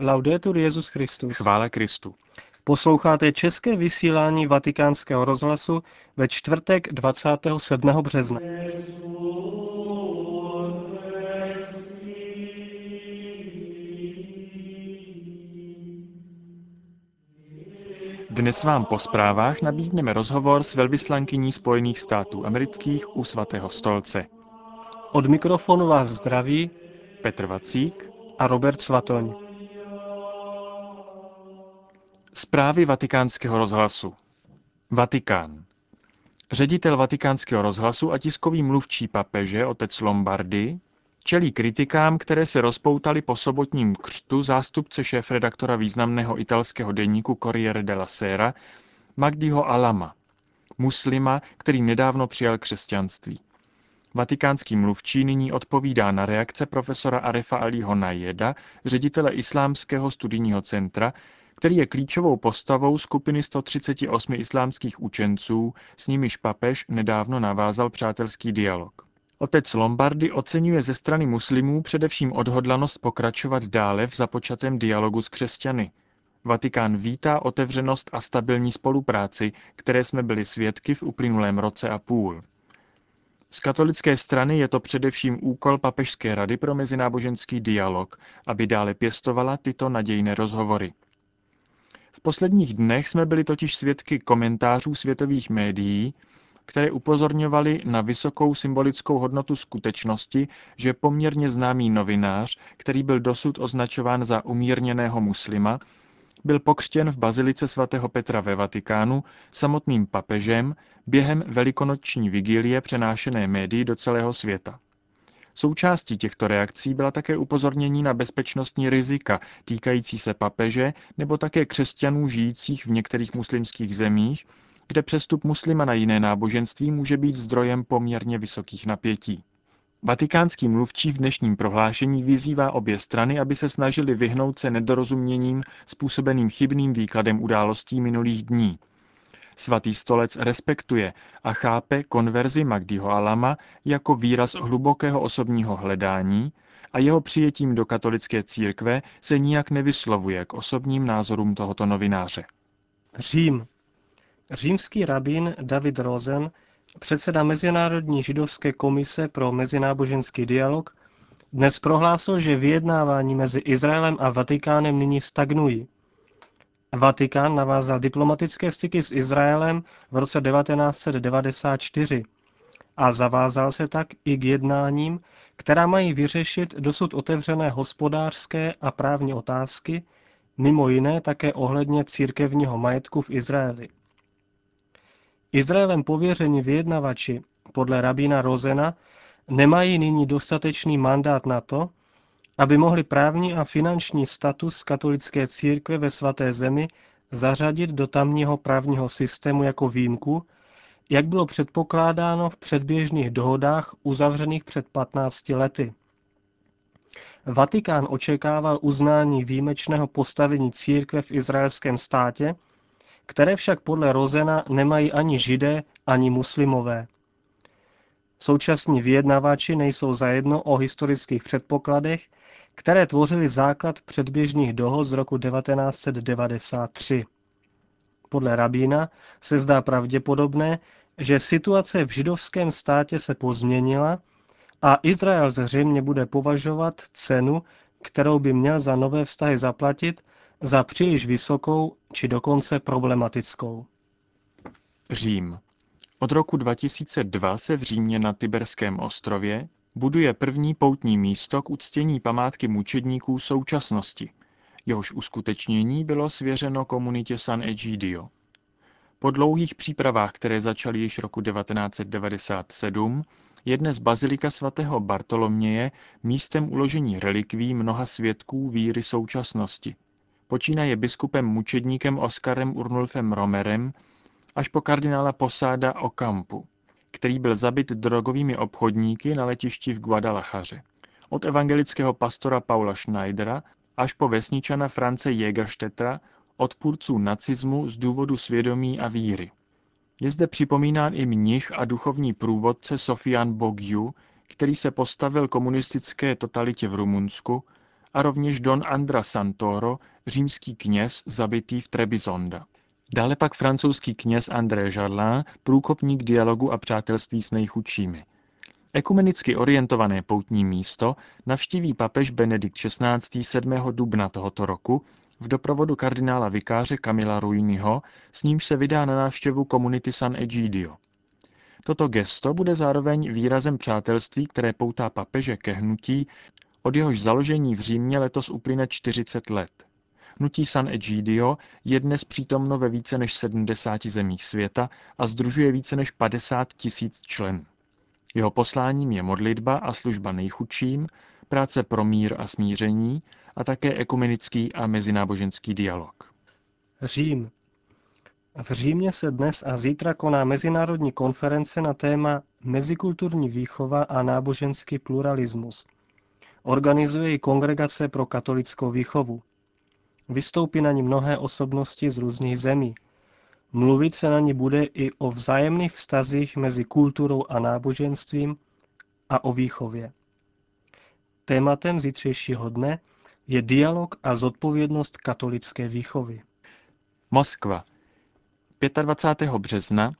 Laudetur Jezus Christus. Chvála Kristu. Posloucháte české vysílání Vatikánského rozhlasu ve čtvrtek 27. března. Dnes vám po zprávách nabídneme rozhovor s velvyslankyní Spojených států amerických u svatého stolce. Od mikrofonu vás zdraví Petr Vacík a Robert Svatoň. Zprávy vatikánského rozhlasu Vatikán. Ředitel vatikánského rozhlasu a tiskový mluvčí papeže, otec Lombardy, čelí kritikám, které se rozpoutaly po sobotním křtu zástupce šéf-redaktora významného italského deníku Corriere della Sera, Magdiho Alama, muslima, který nedávno přijal křesťanství. Vatikánský mluvčí nyní odpovídá na reakce profesora Arefa Aliho Najeda, ředitele Islámského studijního centra, který je klíčovou postavou skupiny 138 islámských učenců, s nimiž papež nedávno navázal přátelský dialog. Otec Lombardy oceňuje ze strany muslimů především odhodlanost pokračovat dále v započatém dialogu s křesťany. Vatikán vítá otevřenost a stabilní spolupráci, které jsme byli svědky v uplynulém roce a půl. Z katolické strany je to především úkol Papežské rady pro mezináboženský dialog, aby dále pěstovala tyto nadějné rozhovory. V posledních dnech jsme byli totiž svědky komentářů světových médií, které upozorňovaly na vysokou symbolickou hodnotu skutečnosti, že poměrně známý novinář, který byl dosud označován za umírněného muslima, byl pokřtěn v bazilice svatého Petra ve Vatikánu samotným papežem během velikonoční vigílie přenášené médií do celého světa. Součástí těchto reakcí byla také upozornění na bezpečnostní rizika týkající se papeže nebo také křesťanů žijících v některých muslimských zemích, kde přestup muslima na jiné náboženství může být zdrojem poměrně vysokých napětí. Vatikánský mluvčí v dnešním prohlášení vyzývá obě strany, aby se snažili vyhnout se nedorozuměním způsobeným chybným výkladem událostí minulých dní. Svatý stolec respektuje a chápe konverzi Magdiho Alama jako výraz hlubokého osobního hledání a jeho přijetím do katolické církve se nijak nevyslovuje k osobním názorům tohoto novináře. Řím. Římský rabín David Rosen, předseda Mezinárodní židovské komise pro mezináboženský dialog, dnes prohlásil, že vyjednávání mezi Izraelem a Vatikánem nyní stagnují. Vatikán navázal diplomatické styky s Izraelem v roce 1994 a zavázal se tak i k jednáním, která mají vyřešit dosud otevřené hospodářské a právní otázky, mimo jiné také ohledně církevního majetku v Izraeli. Izraelem pověření vyjednavači podle rabína Rozena nemají nyní dostatečný mandát na to, aby mohli právní a finanční status katolické církve ve svaté zemi zařadit do tamního právního systému jako výjimku, jak bylo předpokládáno v předběžných dohodách uzavřených před 15 lety. Vatikán očekával uznání výjimečného postavení církve v izraelském státě, které však podle Rozena nemají ani židé, ani muslimové. Současní vyjednavači nejsou zajedno o historických předpokladech, které tvořily základ předběžných dohod z roku 1993. Podle rabína se zdá pravděpodobné, že situace v židovském státě se pozměnila a Izrael zřejmě bude považovat cenu, kterou by měl za nové vztahy zaplatit, za příliš vysokou či dokonce problematickou. Řím. Od roku 2002 se v Římě na Tiberském ostrově buduje první poutní místo k uctění památky mučedníků současnosti. Jehož uskutečnění bylo svěřeno komunitě San Egidio. Po dlouhých přípravách, které začaly již roku 1997, je dnes bazilika svatého Bartoloměje místem uložení relikví mnoha svědků víry současnosti. Počínaje biskupem mučedníkem Oskarem Urnulfem Romerem až po kardinála Posáda Okampu který byl zabit drogovými obchodníky na letišti v Guadalachaře. Od evangelického pastora Paula Schneidera až po vesničana France Jägerstättera, odpůrců nacismu z důvodu svědomí a víry. Je zde připomínán i mnich a duchovní průvodce Sofian Bogiu, který se postavil komunistické totalitě v Rumunsku a rovněž Don Andra Santoro, římský kněz zabitý v Trebizonda. Dále pak francouzský kněz André Jarlin, průkopník dialogu a přátelství s nejchudšími. Ekumenicky orientované poutní místo navštíví papež Benedikt XVI. 7. dubna tohoto roku v doprovodu kardinála vikáře Kamila Ruiniho, s nímž se vydá na návštěvu komunity San Egidio. Toto gesto bude zároveň výrazem přátelství, které poutá papeže ke hnutí, od jehož založení v Římě letos uplyne 40 let. Hnutí San Egidio je dnes přítomno ve více než 70 zemích světa a združuje více než 50 tisíc členů. Jeho posláním je modlitba a služba nejchudším, práce pro mír a smíření a také ekumenický a mezináboženský dialog. Řím. V Římě se dnes a zítra koná mezinárodní konference na téma Mezikulturní výchova a náboženský pluralismus. Organizuje ji Kongregace pro katolickou výchovu. Vystoupí na ní mnohé osobnosti z různých zemí. Mluvit se na ní bude i o vzájemných vztazích mezi kulturou a náboženstvím a o výchově. Tématem zítřejšího dne je dialog a zodpovědnost katolické výchovy. Moskva. 25. března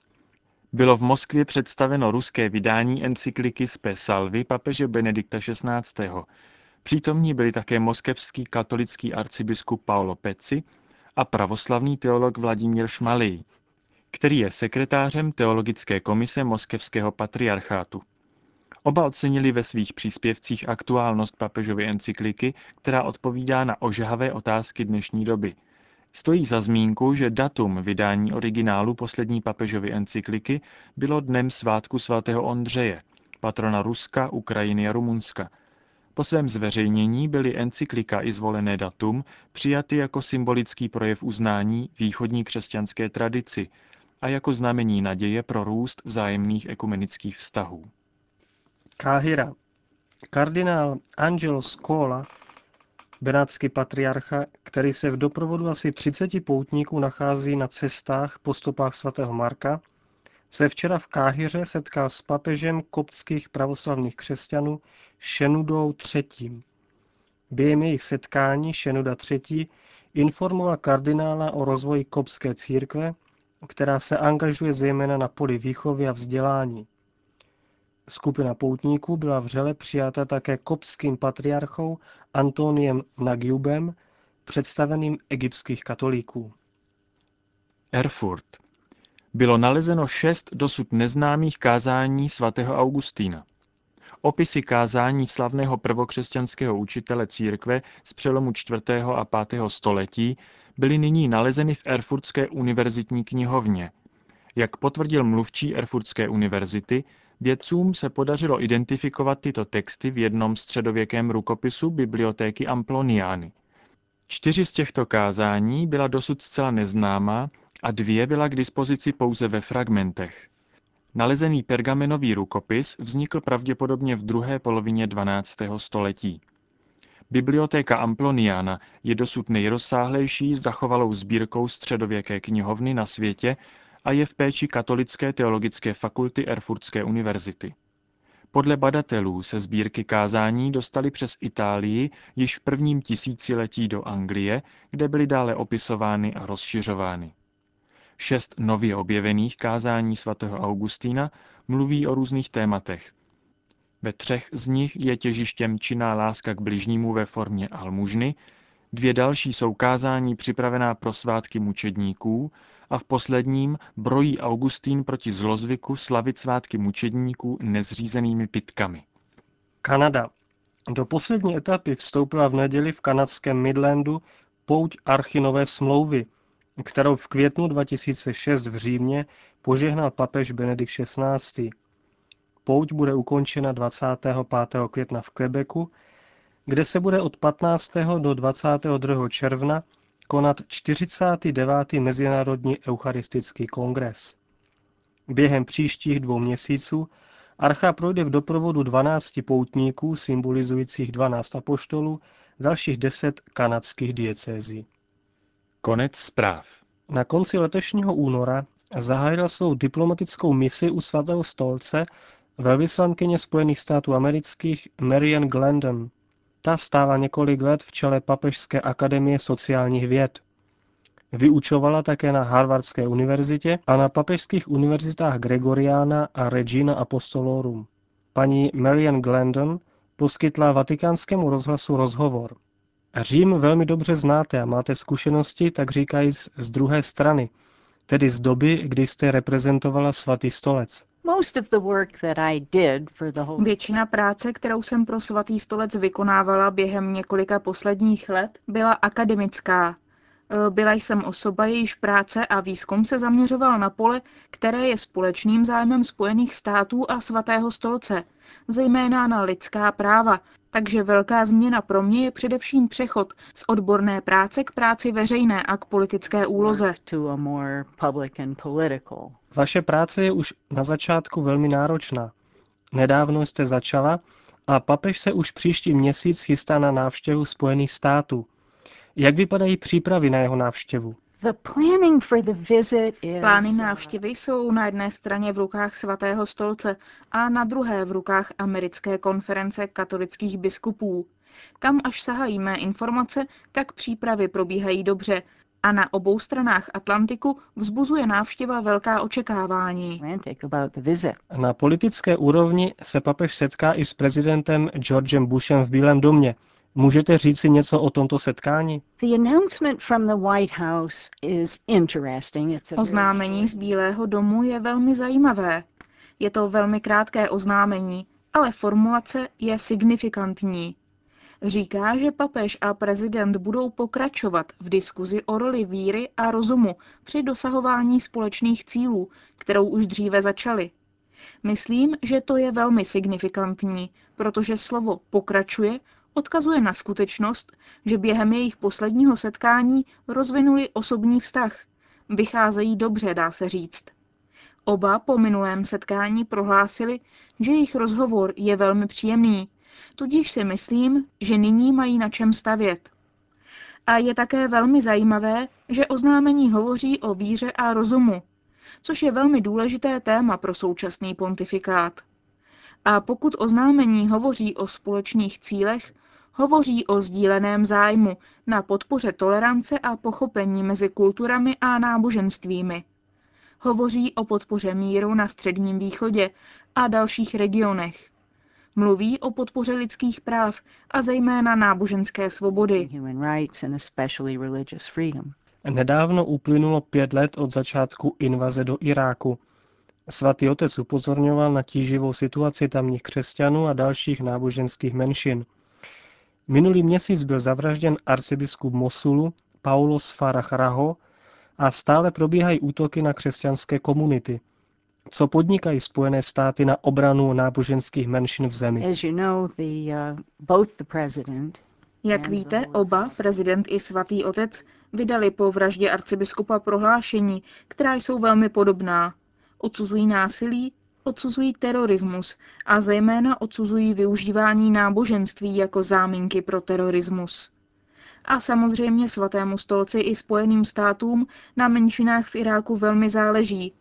bylo v Moskvě představeno ruské vydání encykliky Spe Salvy papeže Benedikta XVI. Přítomní byli také moskevský katolický arcibiskup Paolo Peci a pravoslavný teolog Vladimír Šmalý, který je sekretářem Teologické komise Moskevského patriarchátu. Oba ocenili ve svých příspěvcích aktuálnost papežovy encykliky, která odpovídá na ožahavé otázky dnešní doby. Stojí za zmínku, že datum vydání originálu poslední papežovy encykliky bylo dnem svátku svatého Ondřeje, patrona Ruska, Ukrajiny a Rumunska. Po svém zveřejnění byly encyklika i zvolené datum přijaty jako symbolický projev uznání východní křesťanské tradici a jako znamení naděje pro růst vzájemných ekumenických vztahů. Káhira. Kardinál Angelo Scola, benátský patriarcha, který se v doprovodu asi 30 poutníků nachází na cestách po stopách svatého Marka, se včera v Káhyře setkal s papežem koptských pravoslavných křesťanů Šenudou III. Během jejich setkání Šenuda III. informoval kardinála o rozvoji koptské církve, která se angažuje zejména na poli výchovy a vzdělání. Skupina poutníků byla vřele přijata také kopským patriarchou Antoniem Nagyubem, představeným egyptských katolíků. Erfurt. Bylo nalezeno šest dosud neznámých kázání svatého Augustína. Opisy kázání slavného prvokřesťanského učitele církve z přelomu 4. a 5. století byly nyní nalezeny v Erfurtské univerzitní knihovně. Jak potvrdil mluvčí Erfurtské univerzity, Vědcům se podařilo identifikovat tyto texty v jednom středověkém rukopisu bibliotéky Amploniány. Čtyři z těchto kázání byla dosud zcela neznámá a dvě byla k dispozici pouze ve fragmentech. Nalezený pergamenový rukopis vznikl pravděpodobně v druhé polovině 12. století. Bibliotéka Amploniana je dosud nejrozsáhlejší zachovalou sbírkou středověké knihovny na světě a je v péči Katolické teologické fakulty Erfurtské univerzity. Podle badatelů se sbírky kázání dostaly přes Itálii již v prvním tisíciletí do Anglie, kde byly dále opisovány a rozšiřovány. Šest nově objevených kázání svatého Augustína mluví o různých tématech. Ve třech z nich je těžištěm činná láska k bližnímu ve formě almužny, dvě další jsou kázání připravená pro svátky mučedníků a v posledním brojí Augustín proti zlozvyku slavit svátky mučedníků nezřízenými pitkami. Kanada. Do poslední etapy vstoupila v neděli v kanadském Midlandu pouť Archinové smlouvy, kterou v květnu 2006 v Římě požehnal papež Benedikt XVI. Pouť bude ukončena 25. května v Quebecu, kde se bude od 15. do 22. června konat 49. Mezinárodní eucharistický kongres. Během příštích dvou měsíců archa projde v doprovodu 12 poutníků symbolizujících 12 apoštolů, dalších 10 kanadských diecézí. Konec zpráv. Na konci letošního února zahájila svou diplomatickou misi u svatého stolce velvyslankyně Spojených států amerických Marian Glendon. Ta stála několik let v čele Papežské akademie sociálních věd. Vyučovala také na Harvardské univerzitě a na papežských univerzitách Gregoriana a Regina Apostolorum. Paní Marian Glendon poskytla vatikánskému rozhlasu rozhovor. Řím velmi dobře znáte a máte zkušenosti, tak říkajíc, z druhé strany, tedy z doby, kdy jste reprezentovala svatý stolec. Většina práce, kterou jsem pro svatý stolec vykonávala během několika posledních let, byla akademická. E, byla jsem osoba, jejíž práce a výzkum se zaměřoval na pole, které je společným zájmem Spojených států a svatého stolce, zejména na lidská práva, takže velká změna pro mě je především přechod z odborné práce k práci veřejné a k politické úloze. Vaše práce je už na začátku velmi náročná. Nedávno jste začala a papež se už příští měsíc chystá na návštěvu Spojených států. Jak vypadají přípravy na jeho návštěvu? Plány návštěvy jsou na jedné straně v rukách svatého stolce a na druhé v rukách americké konference katolických biskupů. Kam až sahají mé informace, tak přípravy probíhají dobře a na obou stranách Atlantiku vzbuzuje návštěva velká očekávání. Na politické úrovni se papež setká i s prezidentem Georgem Bushem v Bílém domě. Můžete říci něco o tomto setkání? Oznámení z Bílého domu je velmi zajímavé. Je to velmi krátké oznámení, ale formulace je signifikantní. Říká, že papež a prezident budou pokračovat v diskuzi o roli víry a rozumu při dosahování společných cílů, kterou už dříve začali. Myslím, že to je velmi signifikantní, protože slovo pokračuje odkazuje na skutečnost, že během jejich posledního setkání rozvinuli osobní vztah. Vycházejí dobře, dá se říct. Oba po minulém setkání prohlásili, že jejich rozhovor je velmi příjemný, tudíž si myslím, že nyní mají na čem stavět. A je také velmi zajímavé, že oznámení hovoří o víře a rozumu, což je velmi důležité téma pro současný pontifikát. A pokud oznámení hovoří o společných cílech, hovoří o sdíleném zájmu na podpoře tolerance a pochopení mezi kulturami a náboženstvími. Hovoří o podpoře míru na Středním východě a dalších regionech. Mluví o podpoře lidských práv a zejména náboženské svobody. Nedávno uplynulo pět let od začátku invaze do Iráku. Svatý otec upozorňoval na tíživou situaci tamních křesťanů a dalších náboženských menšin. Minulý měsíc byl zavražděn arcibiskup Mosulu Paulos Farah Raho a stále probíhají útoky na křesťanské komunity. Co podnikají Spojené státy na obranu náboženských menšin v zemi? Uh, Jak víte, oba, prezident i svatý otec, vydali po vraždě arcibiskupa prohlášení, která jsou velmi podobná. Odsuzují násilí, odsuzují terorismus a zejména odsuzují využívání náboženství jako záminky pro terorismus. A samozřejmě svatému stolci i spojeným státům na menšinách v Iráku velmi záleží.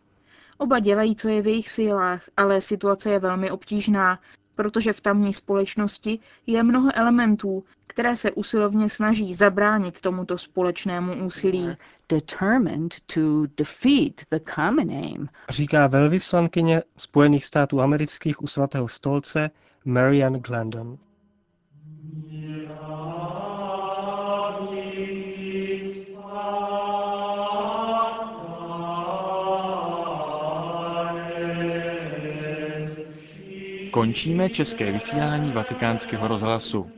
Oba dělají, co je v jejich silách, ale situace je velmi obtížná, protože v tamní společnosti je mnoho elementů, které se usilovně snaží zabránit tomuto společnému úsilí. Říká velvyslankyně Spojených států amerických u svatého stolce Marian Glendon. Končíme české vysílání vatikánského rozhlasu.